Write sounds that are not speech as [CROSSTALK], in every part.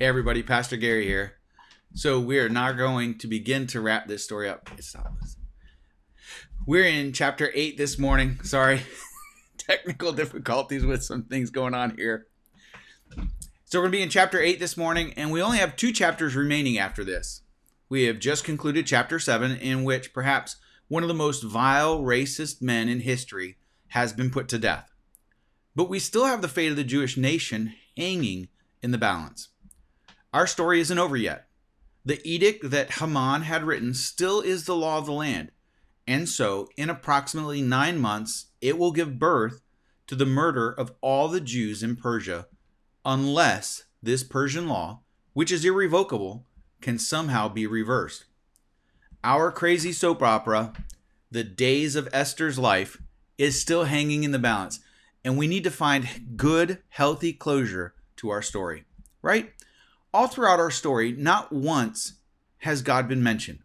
Hey everybody, Pastor Gary here. So we are now going to begin to wrap this story up. We're in chapter 8 this morning. Sorry. [LAUGHS] Technical difficulties with some things going on here. So we're going to be in chapter 8 this morning, and we only have two chapters remaining after this. We have just concluded chapter 7, in which perhaps one of the most vile, racist men in history has been put to death. But we still have the fate of the Jewish nation hanging in the balance. Our story isn't over yet. The edict that Haman had written still is the law of the land, and so in approximately nine months it will give birth to the murder of all the Jews in Persia, unless this Persian law, which is irrevocable, can somehow be reversed. Our crazy soap opera, The Days of Esther's Life, is still hanging in the balance, and we need to find good, healthy closure to our story, right? All throughout our story, not once has God been mentioned.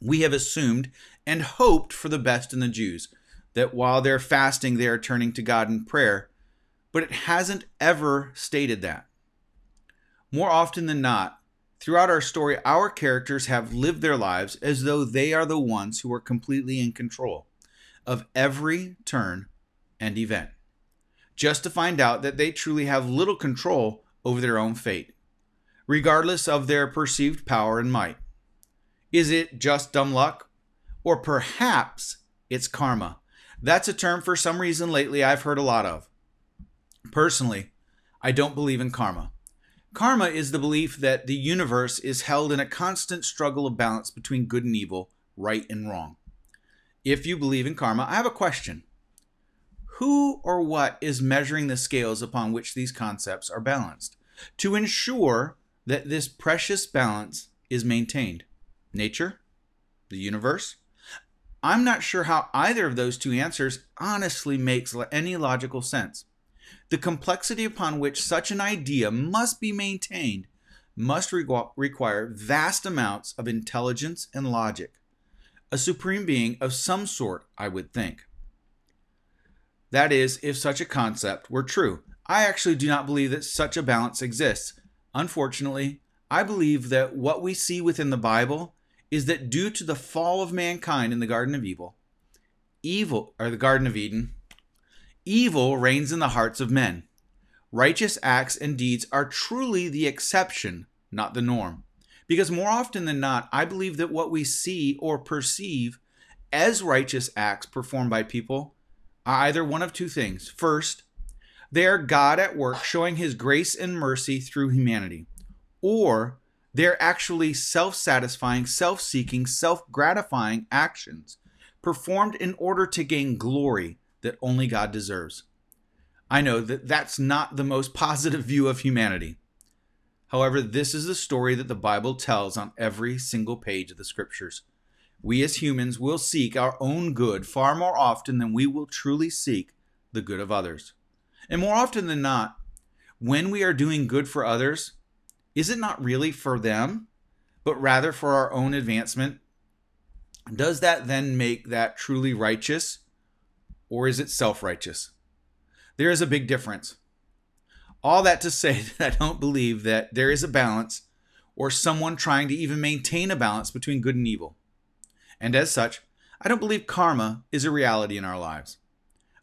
We have assumed and hoped for the best in the Jews, that while they're fasting, they are turning to God in prayer, but it hasn't ever stated that. More often than not, throughout our story, our characters have lived their lives as though they are the ones who are completely in control of every turn and event, just to find out that they truly have little control over their own fate regardless of their perceived power and might? Is it just dumb luck? Or perhaps it's karma? That's a term for some reason lately I've heard a lot of. Personally, I don't believe in karma. Karma is the belief that the universe is held in a constant struggle of balance between good and evil, right and wrong. If you believe in karma, I have a question. Who or what is measuring the scales upon which these concepts are balanced to ensure that this precious balance is maintained? Nature? The universe? I'm not sure how either of those two answers honestly makes any logical sense. The complexity upon which such an idea must be maintained must re- require vast amounts of intelligence and logic. A supreme being of some sort, I would think. That is, if such a concept were true. I actually do not believe that such a balance exists, Unfortunately, I believe that what we see within the Bible is that due to the fall of mankind in the Garden of Evil, evil, or the Garden of Eden, evil reigns in the hearts of men. Righteous acts and deeds are truly the exception, not the norm. Because more often than not, I believe that what we see or perceive as righteous acts performed by people are either one of two things. First, they're God at work showing his grace and mercy through humanity. Or they're actually self satisfying, self seeking, self gratifying actions performed in order to gain glory that only God deserves. I know that that's not the most [LAUGHS] positive view of humanity. However, this is the story that the Bible tells on every single page of the scriptures. We as humans will seek our own good far more often than we will truly seek the good of others. And more often than not, when we are doing good for others, is it not really for them, but rather for our own advancement? Does that then make that truly righteous, or is it self righteous? There is a big difference. All that to say [LAUGHS] that I don't believe that there is a balance or someone trying to even maintain a balance between good and evil. And as such, I don't believe karma is a reality in our lives.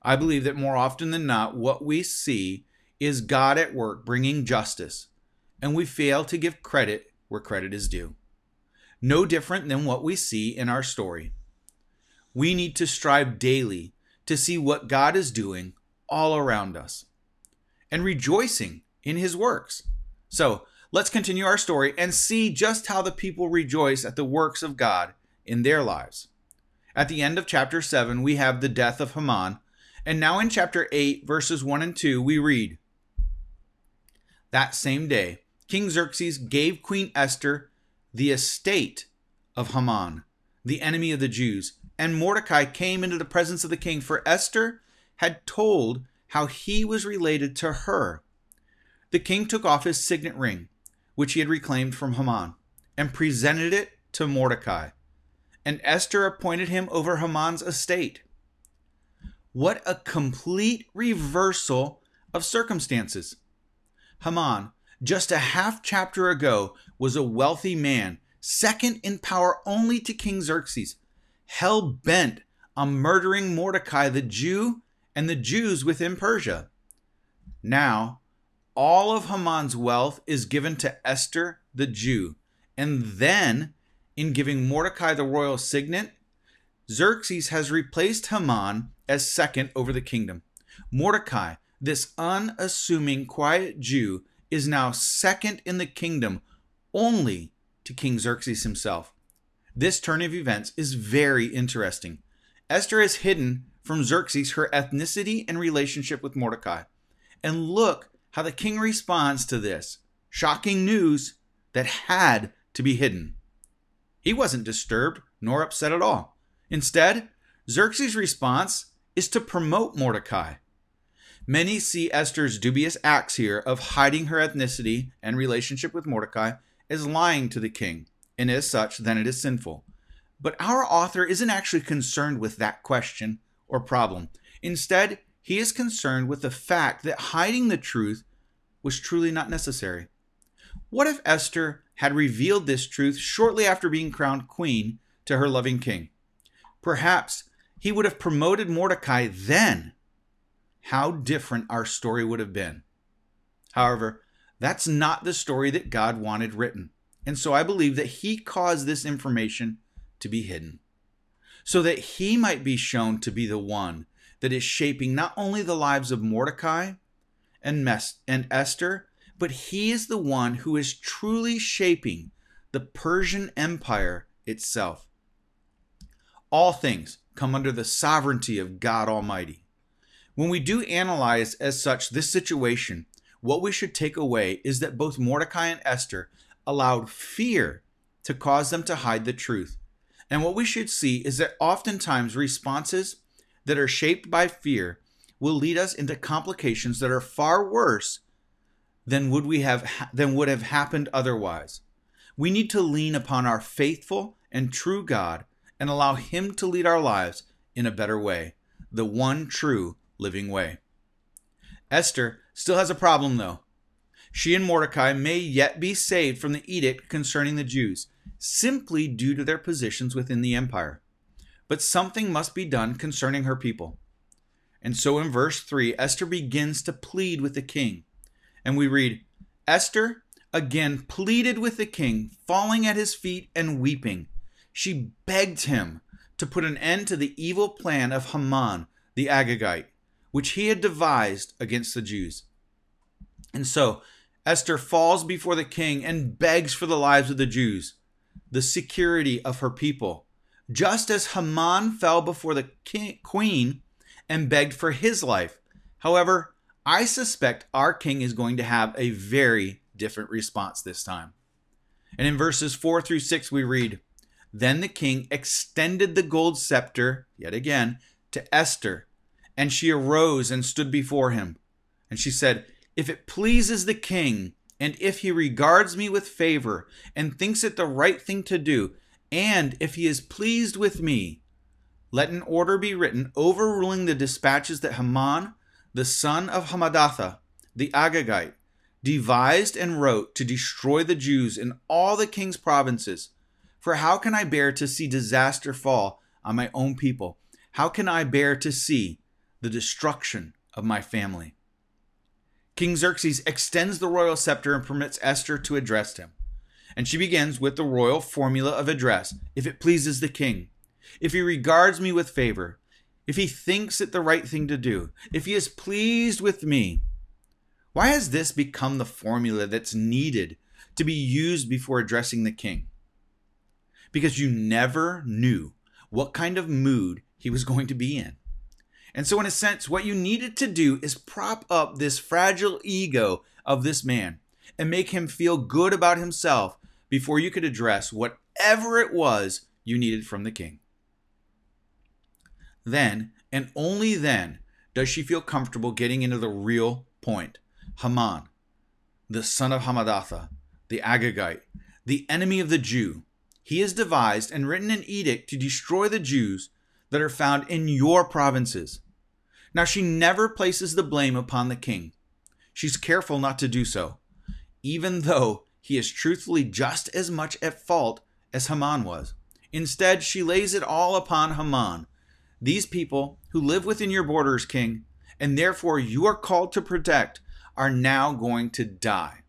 I believe that more often than not, what we see is God at work bringing justice, and we fail to give credit where credit is due. No different than what we see in our story. We need to strive daily to see what God is doing all around us and rejoicing in his works. So let's continue our story and see just how the people rejoice at the works of God in their lives. At the end of chapter 7, we have the death of Haman, and now in chapter 8, verses 1 and 2, we read That same day, King Xerxes gave Queen Esther the estate of Haman, the enemy of the Jews. And Mordecai came into the presence of the king, for Esther had told how he was related to her. The king took off his signet ring, which he had reclaimed from Haman, and presented it to Mordecai. And Esther appointed him over Haman's estate. What a complete reversal of circumstances. Haman, just a half chapter ago, was a wealthy man, second in power only to King Xerxes, hell bent on murdering Mordecai the Jew and the Jews within Persia. Now, all of Haman's wealth is given to Esther the Jew, and then, in giving Mordecai the royal signet, Xerxes has replaced Haman as second over the kingdom. Mordecai, this unassuming, quiet Jew, is now second in the kingdom only to King Xerxes himself. This turn of events is very interesting. Esther has hidden from Xerxes her ethnicity and relationship with Mordecai. And look how the king responds to this shocking news that had to be hidden. He wasn't disturbed nor upset at all. Instead, Xerxes' response is to promote Mordecai. Many see Esther's dubious acts here of hiding her ethnicity and relationship with Mordecai as lying to the king, and as such, then it is sinful. But our author isn't actually concerned with that question or problem. Instead, he is concerned with the fact that hiding the truth was truly not necessary. What if Esther had revealed this truth shortly after being crowned queen to her loving king? Perhaps he would have promoted Mordecai then. How different our story would have been. However, that's not the story that God wanted written. And so I believe that he caused this information to be hidden so that he might be shown to be the one that is shaping not only the lives of Mordecai and, Mes- and Esther, but he is the one who is truly shaping the Persian Empire itself. All things come under the sovereignty of God Almighty. When we do analyze as such this situation, what we should take away is that both Mordecai and Esther allowed fear to cause them to hide the truth. And what we should see is that oftentimes responses that are shaped by fear will lead us into complications that are far worse than would we have than would have happened otherwise. We need to lean upon our faithful and true God and allow him to lead our lives in a better way, the one true living way. Esther still has a problem though. She and Mordecai may yet be saved from the edict concerning the Jews, simply due to their positions within the empire. But something must be done concerning her people. And so in verse 3, Esther begins to plead with the king. And we read Esther again pleaded with the king, falling at his feet and weeping. She begged him to put an end to the evil plan of Haman the Agagite, which he had devised against the Jews. And so Esther falls before the king and begs for the lives of the Jews, the security of her people, just as Haman fell before the king, queen and begged for his life. However, I suspect our king is going to have a very different response this time. And in verses 4 through 6, we read Then the king extended the gold scepter, yet again, to Esther, and she arose and stood before him. And she said, If it pleases the king, and if he regards me with favor, and thinks it the right thing to do, and if he is pleased with me, let an order be written overruling the dispatches that Haman, the son of Hammedatha, the Agagite, devised and wrote to destroy the Jews in all the king's provinces. For how can I bear to see disaster fall on my own people? How can I bear to see the destruction of my family? King Xerxes extends the royal scepter and permits Esther to address him. And she begins with the royal formula of address if it pleases the king, if he regards me with favor, if he thinks it the right thing to do, if he is pleased with me. Why has this become the formula that's needed to be used before addressing the king? Because you never knew what kind of mood he was going to be in. And so, in a sense, what you needed to do is prop up this fragile ego of this man and make him feel good about himself before you could address whatever it was you needed from the king. Then, and only then, does she feel comfortable getting into the real point. Haman, the son of Hammedatha, the Agagite, the enemy of the Jew, he has devised and written an edict to destroy the Jews that are found in your provinces. Now, she never places the blame upon the king. She's careful not to do so. even though he is truthfully just as much at fault as Haman was. Instead, she lays it all upon Haman. These people who live within your borders, king, and therefore you are called to protect, are now going to die.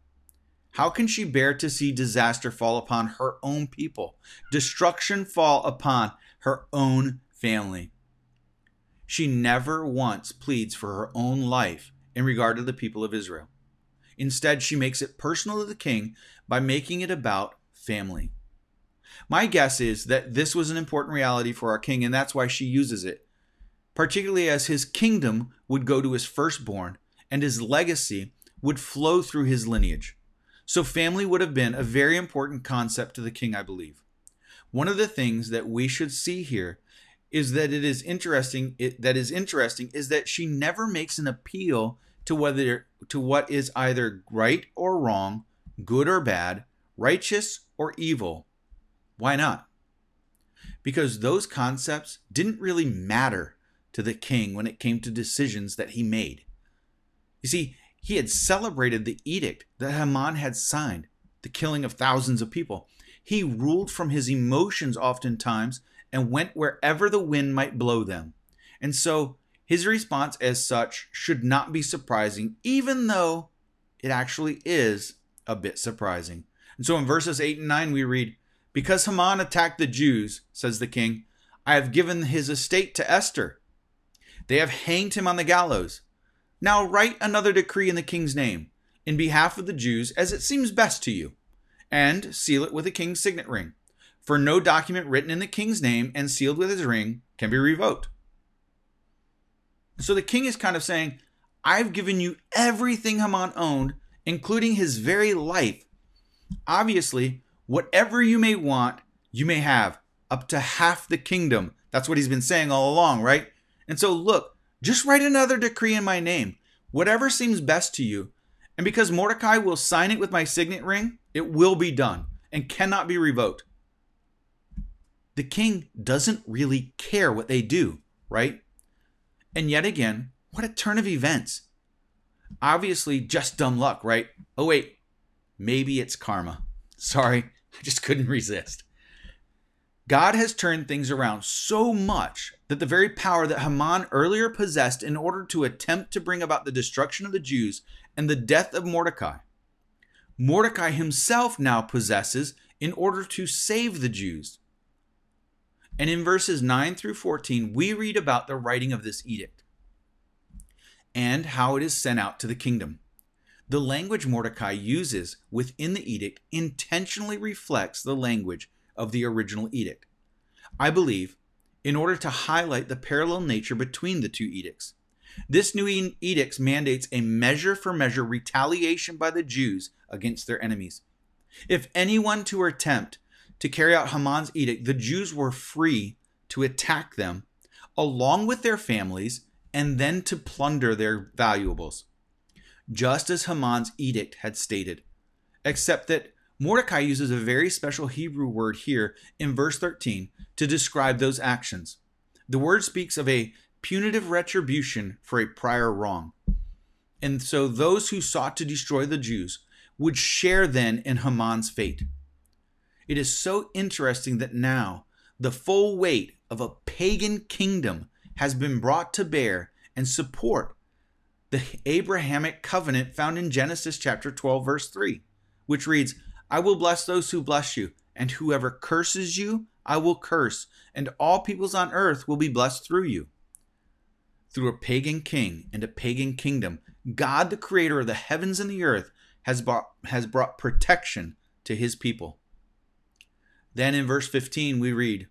How can she bear to see disaster fall upon her own people, destruction fall upon her own family? She never once pleads for her own life in regard to the people of Israel. Instead, she makes it personal to the king by making it about family. My guess is that this was an important reality for our king, and that's why she uses it, particularly as his kingdom would go to his firstborn and his legacy would flow through his lineage. So, family would have been a very important concept to the king, I believe. One of the things that we should see here is that it is interesting it, that is interesting is that she never makes an appeal to whether to what is either right or wrong, good or bad, righteous or evil. Why not? Because those concepts didn't really matter to the king when it came to decisions that he made. You see, he had celebrated the edict that Haman had signed, the killing of thousands of people. He ruled from his emotions oftentimes and went wherever the wind might blow them. And so his response, as such, should not be surprising, even though it actually is a bit surprising. And so in verses 8 and 9, we read, Because Haman attacked the Jews, says the king, I have given his estate to Esther. They have hanged him on the gallows. Now write another decree in the king's name, in behalf of the Jews, as it seems best to you, and seal it with the king's signet ring. For no document written in the king's name and sealed with his ring can be revoked. So the king is kind of saying, I've given you everything Haman owned, including his very life. Obviously, whatever you may want, you may have, up to half the kingdom. That's what he's been saying all along, right? And so, look, just write another decree in my name, whatever seems best to you. And because Mordecai will sign it with my signet ring, it will be done and cannot be revoked. The king doesn't really care what they do, right? And yet again, what a turn of events. Obviously, just dumb luck, right? Oh, wait, maybe it's karma. Sorry, [LAUGHS] I just couldn't resist. God has turned things around so much that the very power that Haman earlier possessed in order to attempt to bring about the destruction of the Jews and the death of Mordecai, Mordecai himself now possesses in order to save the Jews. And in verses 9 through 14, we read about the writing of this edict and how it is sent out to the kingdom. The language Mordecai uses within the edict intentionally reflects the language of the original edict. I believe, in order to highlight the parallel nature between the two edicts. This new edict mandates a measure for measure retaliation by the Jews against their enemies. If anyone to attempt to carry out Haman's edict, the Jews were free to attack them along with their families and then to plunder their valuables, just as Haman's edict had stated, except that Mordecai uses a very special Hebrew word here in verse 13 to describe those actions. The word speaks of a punitive retribution for a prior wrong. And so those who sought to destroy the Jews would share then in Haman's fate. It is so interesting that now the full weight of a pagan kingdom has been brought to bear and support the Abrahamic covenant found in Genesis chapter 12 verse 3, which reads, I will bless those who bless you, and whoever curses you, I will curse, and all peoples on earth will be blessed through you. Through a pagan king and a pagan kingdom, God, the creator of the heavens and the earth, has brought, has brought protection to his people. Then in verse 15, we read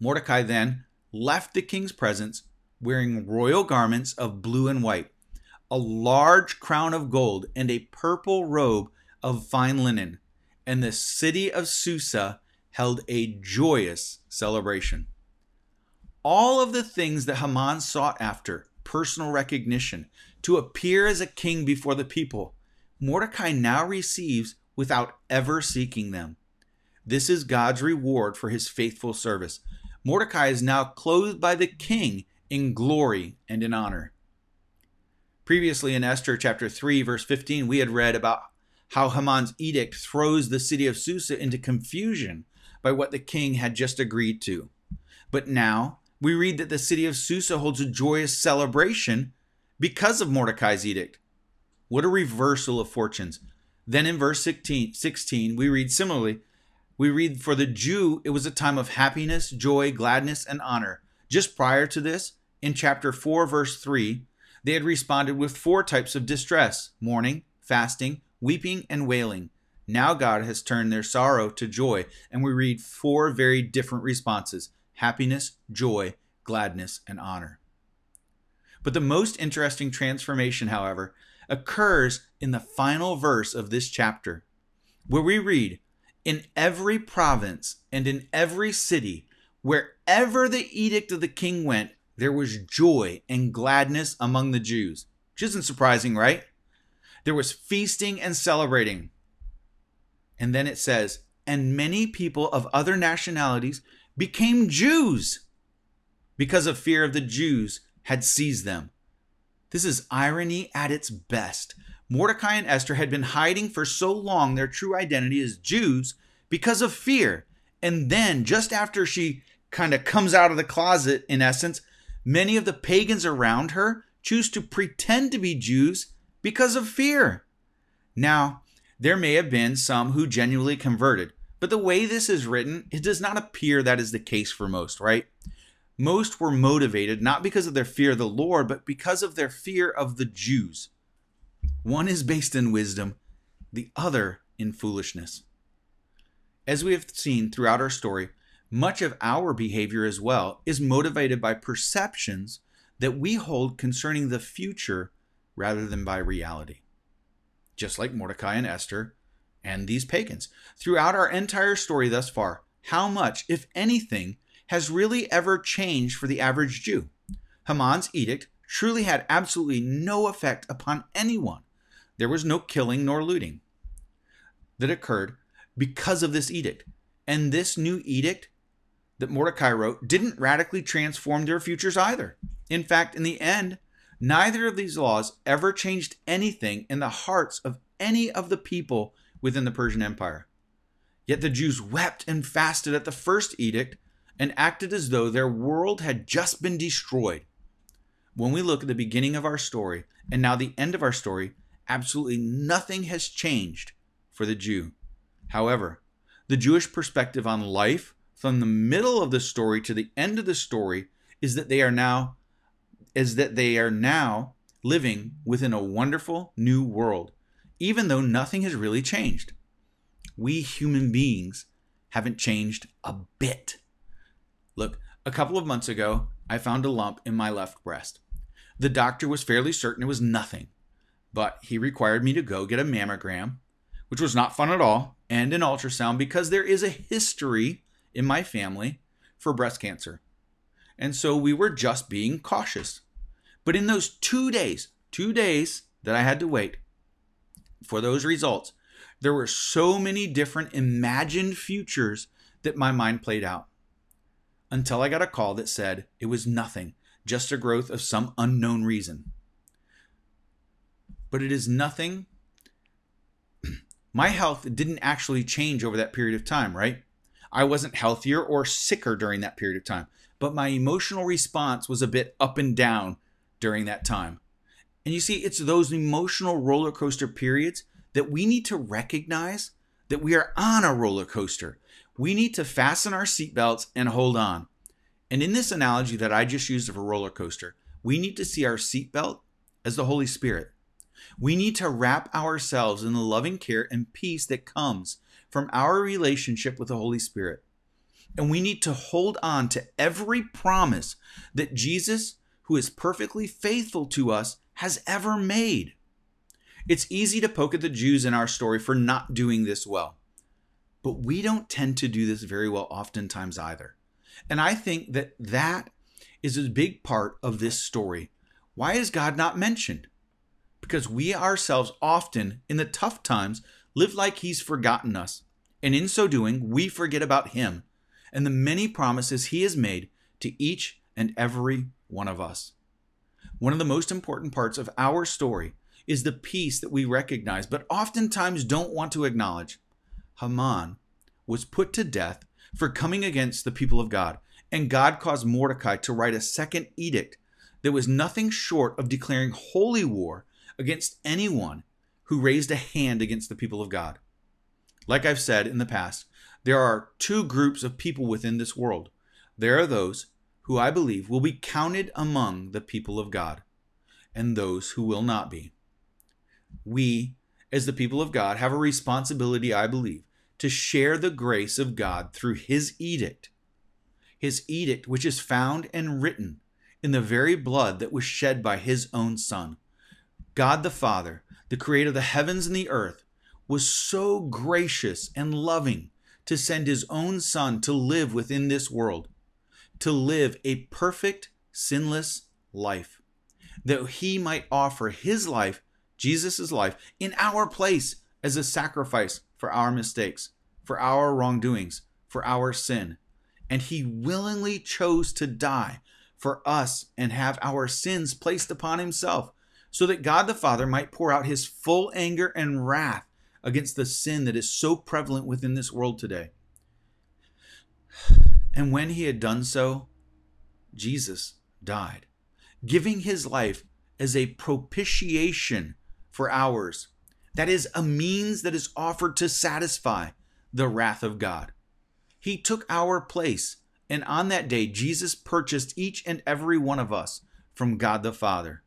Mordecai then left the king's presence wearing royal garments of blue and white, a large crown of gold, and a purple robe of fine linen, and the city of Susa held a joyous celebration. All of the things that Haman sought after personal recognition, to appear as a king before the people Mordecai now receives without ever seeking them. This is God's reward for his faithful service. Mordecai is now clothed by the king in glory and in honor. Previously in Esther chapter 3, verse 15, we had read about how Haman's edict throws the city of Susa into confusion by what the king had just agreed to. But now we read that the city of Susa holds a joyous celebration because of Mordecai's edict. What a reversal of fortunes. Then in verse 16, 16, we read similarly, we read, For the Jew, it was a time of happiness, joy, gladness, and honor. Just prior to this, in chapter 4, verse 3, they had responded with four types of distress mourning, fasting, weeping, and wailing. Now God has turned their sorrow to joy, and we read four very different responses happiness, joy, gladness, and honor. But the most interesting transformation, however, occurs in the final verse of this chapter, where we read, In every province and in every city, wherever the edict of the king went, there was joy and gladness among the Jews. Which isn't surprising, right? There was feasting and celebrating. And then it says, and many people of other nationalities became Jews because of fear of the Jews had seized them. This is irony at its best. Mordecai and Esther had been hiding for so long their true identity as Jews because of fear. And then, just after she kind of comes out of the closet, in essence, many of the pagans around her choose to pretend to be Jews because of fear. Now, there may have been some who genuinely converted, but the way this is written, it does not appear that is the case for most, right? Most were motivated not because of their fear of the Lord, but because of their fear of the Jews. One is based in wisdom, the other in foolishness. As we have seen throughout our story, much of our behavior as well is motivated by perceptions that we hold concerning the future rather than by reality. Just like Mordecai and Esther and these pagans. Throughout our entire story thus far, how much, if anything, has really ever changed for the average Jew? Haman's edict truly had absolutely no effect upon anyone. There was no killing nor looting that occurred because of this edict. And this new edict that Mordecai wrote didn't radically transform their futures either. In fact, in the end, neither of these laws ever changed anything in the hearts of any of the people within the Persian Empire. Yet the Jews wept and fasted at the first edict and acted as though their world had just been destroyed. When we look at the beginning of our story and now the end of our story, absolutely nothing has changed for the Jew. However, the Jewish perspective on life from the middle of the story to the end of the story is that they are now is that they are now living within a wonderful new world, even though nothing has really changed. We human beings haven't changed a bit. Look, a couple of months ago, I found a lump in my left breast. The doctor was fairly certain it was nothing, but he required me to go get a mammogram, which was not fun at all, and an ultrasound because there is a history in my family for breast cancer. And so we were just being cautious. But in those two days, two days that I had to wait for those results, there were so many different imagined futures that my mind played out. Until I got a call that said it was nothing, just a growth of some unknown reason. But it is nothing. [CLEARS THROAT] My health didn't actually change over that period of time, right? I wasn't healthier or sicker during that period of time, but my emotional response was a bit up and down during that time. And you see, it's those emotional roller coaster periods that we need to recognize that we are on a roller coaster. We need to fasten our seatbelts and hold on. And in this analogy that I just used of a roller coaster, we need to see our seatbelt as the Holy Spirit. We need to wrap ourselves in the loving care and peace that comes from our relationship with the Holy Spirit. And we need to hold on to every promise that Jesus who is perfectly faithful to us, has ever made. It's easy to poke at the Jews in our story for not doing this well. But we don't tend to do this very well oftentimes either. And I think that that is a big part of this story. Why is God not mentioned? Because we ourselves often, in the tough times, live like He's forgotten us. And in so doing, we forget about Him and the many promises He has made to each and every one of us. One of the most important parts of our story is the peace that we recognize, but oftentimes don't want to acknowledge. Haman was put to death for coming against the people of God, and God caused Mordecai to write a second edict that was nothing short of declaring holy war against anyone who raised a hand against the people of God. Like I've said in the past, there are two groups of people within this world. There are those who I believe will be counted among the people of God, and those who will not be. We, as the people of God, have a responsibility, I believe, to share the grace of God through His edict. His edict, which is found and written in the very blood that was shed by His own Son. God the Father, the creator of the heavens and the earth, was so gracious and loving to send His own Son to live within this world to live a perfect, sinless life, that he might offer his life, Jesus' life, in our place as a sacrifice for our mistakes, for our wrongdoings, for our sin. And he willingly chose to die for us and have our sins placed upon himself, so that God the Father might pour out his full anger and wrath against the sin that is so prevalent within this world today. And when he had done so, Jesus died, giving his life as a propitiation for ours. That is a means that is offered to satisfy the wrath of God. He took our place, and on that day, Jesus purchased each and every one of us from God the Father.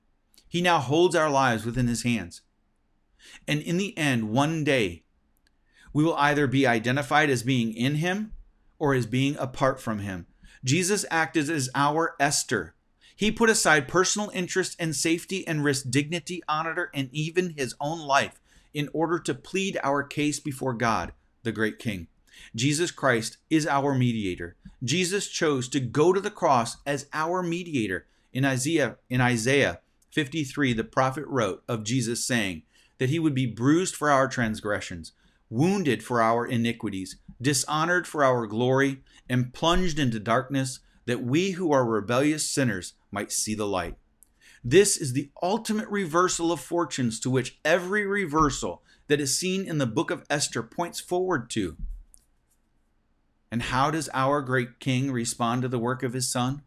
He now holds our lives within his hands. And in the end, one day, we will either be identified as being in him or as being apart from him. Jesus acted as our Esther. He put aside personal interest and safety and risked dignity, honor, and even his own life in order to plead our case before God, the great King. Jesus Christ is our mediator. Jesus chose to go to the cross as our mediator. In Isaiah, in Isaiah 53, the prophet wrote of Jesus saying that he would be bruised for our transgressions, wounded for our iniquities, dishonored for our glory, and plunged into darkness, that we who are rebellious sinners might see the light. This is the ultimate reversal of fortunes to which every reversal that is seen in the book of Esther points forward to. And how does our great king respond to the work of his son?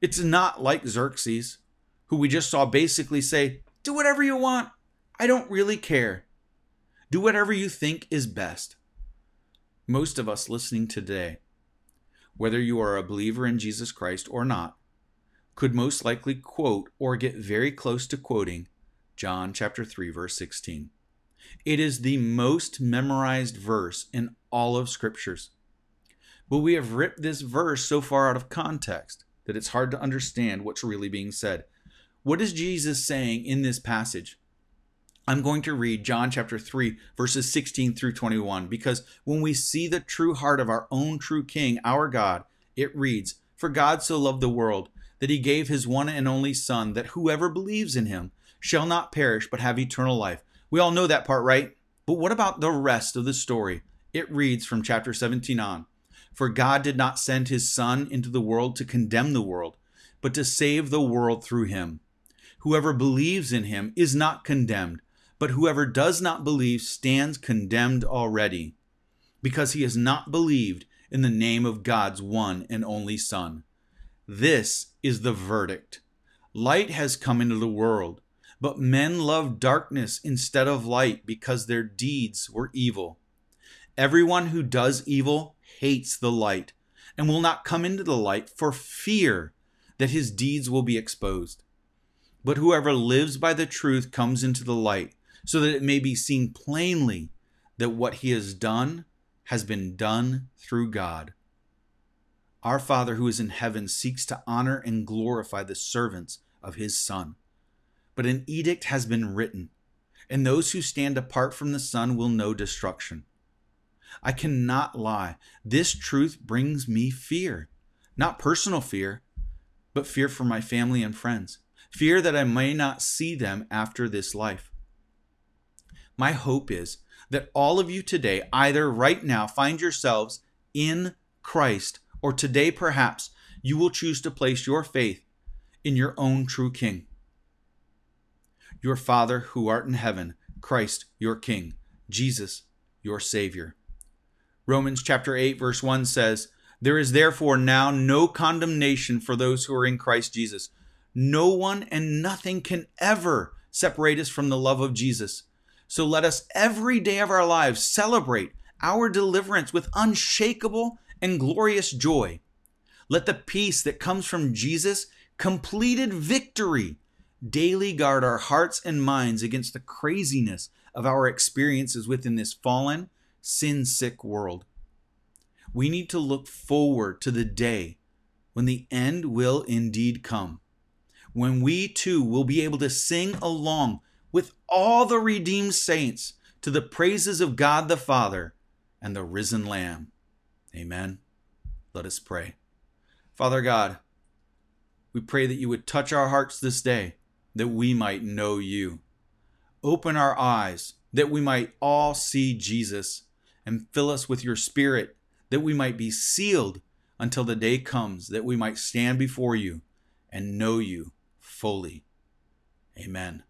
It's not like Xerxes, who we just saw basically say, Do whatever you want. I don't really care. Do whatever you think is best. Most of us listening today, whether you are a believer in Jesus Christ or not, could most likely quote or get very close to quoting John chapter 3 verse 16. It is the most memorized verse in all of scriptures. But we have ripped this verse so far out of context that it's hard to understand what's really being said. What is Jesus saying in this passage? I'm going to read John chapter 3, verses 16 through 21, because when we see the true heart of our own true King, our God, it reads, For God so loved the world that he gave his one and only Son, that whoever believes in him shall not perish but have eternal life. We all know that part, right? But what about the rest of the story? It reads from chapter 17 on For God did not send his Son into the world to condemn the world, but to save the world through him. Whoever believes in him is not condemned but whoever does not believe stands condemned already, because he has not believed in the name of God's one and only Son. This is the verdict. Light has come into the world, but men loved darkness instead of light because their deeds were evil. Everyone who does evil hates the light and will not come into the light for fear that his deeds will be exposed. But whoever lives by the truth comes into the light so that it may be seen plainly that what he has done has been done through God. Our Father who is in heaven seeks to honor and glorify the servants of his Son. But an edict has been written, and those who stand apart from the Son will know destruction. I cannot lie. This truth brings me fear. Not personal fear, but fear for my family and friends. Fear that I may not see them after this life. My hope is that all of you today, either right now, find yourselves in Christ, or today perhaps you will choose to place your faith in your own true King. your Father who art in heaven, Christ your King, Jesus your Savior. Romans chapter 8 verse 1 says, There is therefore now no condemnation for those who are in Christ Jesus. No one and nothing can ever separate us from the love of Jesus. So let us every day of our lives celebrate our deliverance with unshakable and glorious joy. Let the peace that comes from Jesus' completed victory daily guard our hearts and minds against the craziness of our experiences within this fallen, sin sick world. We need to look forward to the day when the end will indeed come, when we too will be able to sing along with all the redeemed saints to the praises of God the Father and the risen Lamb. Amen. Let us pray. Father God, we pray that you would touch our hearts this day that we might know you. Open our eyes that we might all see Jesus and fill us with your Spirit that we might be sealed until the day comes that we might stand before you and know you fully. Amen.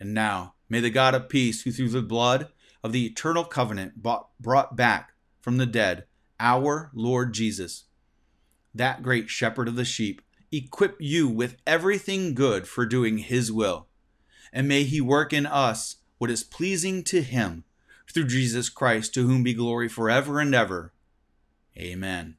And now, may the God of peace, who through the blood of the eternal covenant brought back from the dead our Lord Jesus, that great shepherd of the sheep, equip you with everything good for doing his will. And may he work in us what is pleasing to him through Jesus Christ, to whom be glory forever and ever. Amen.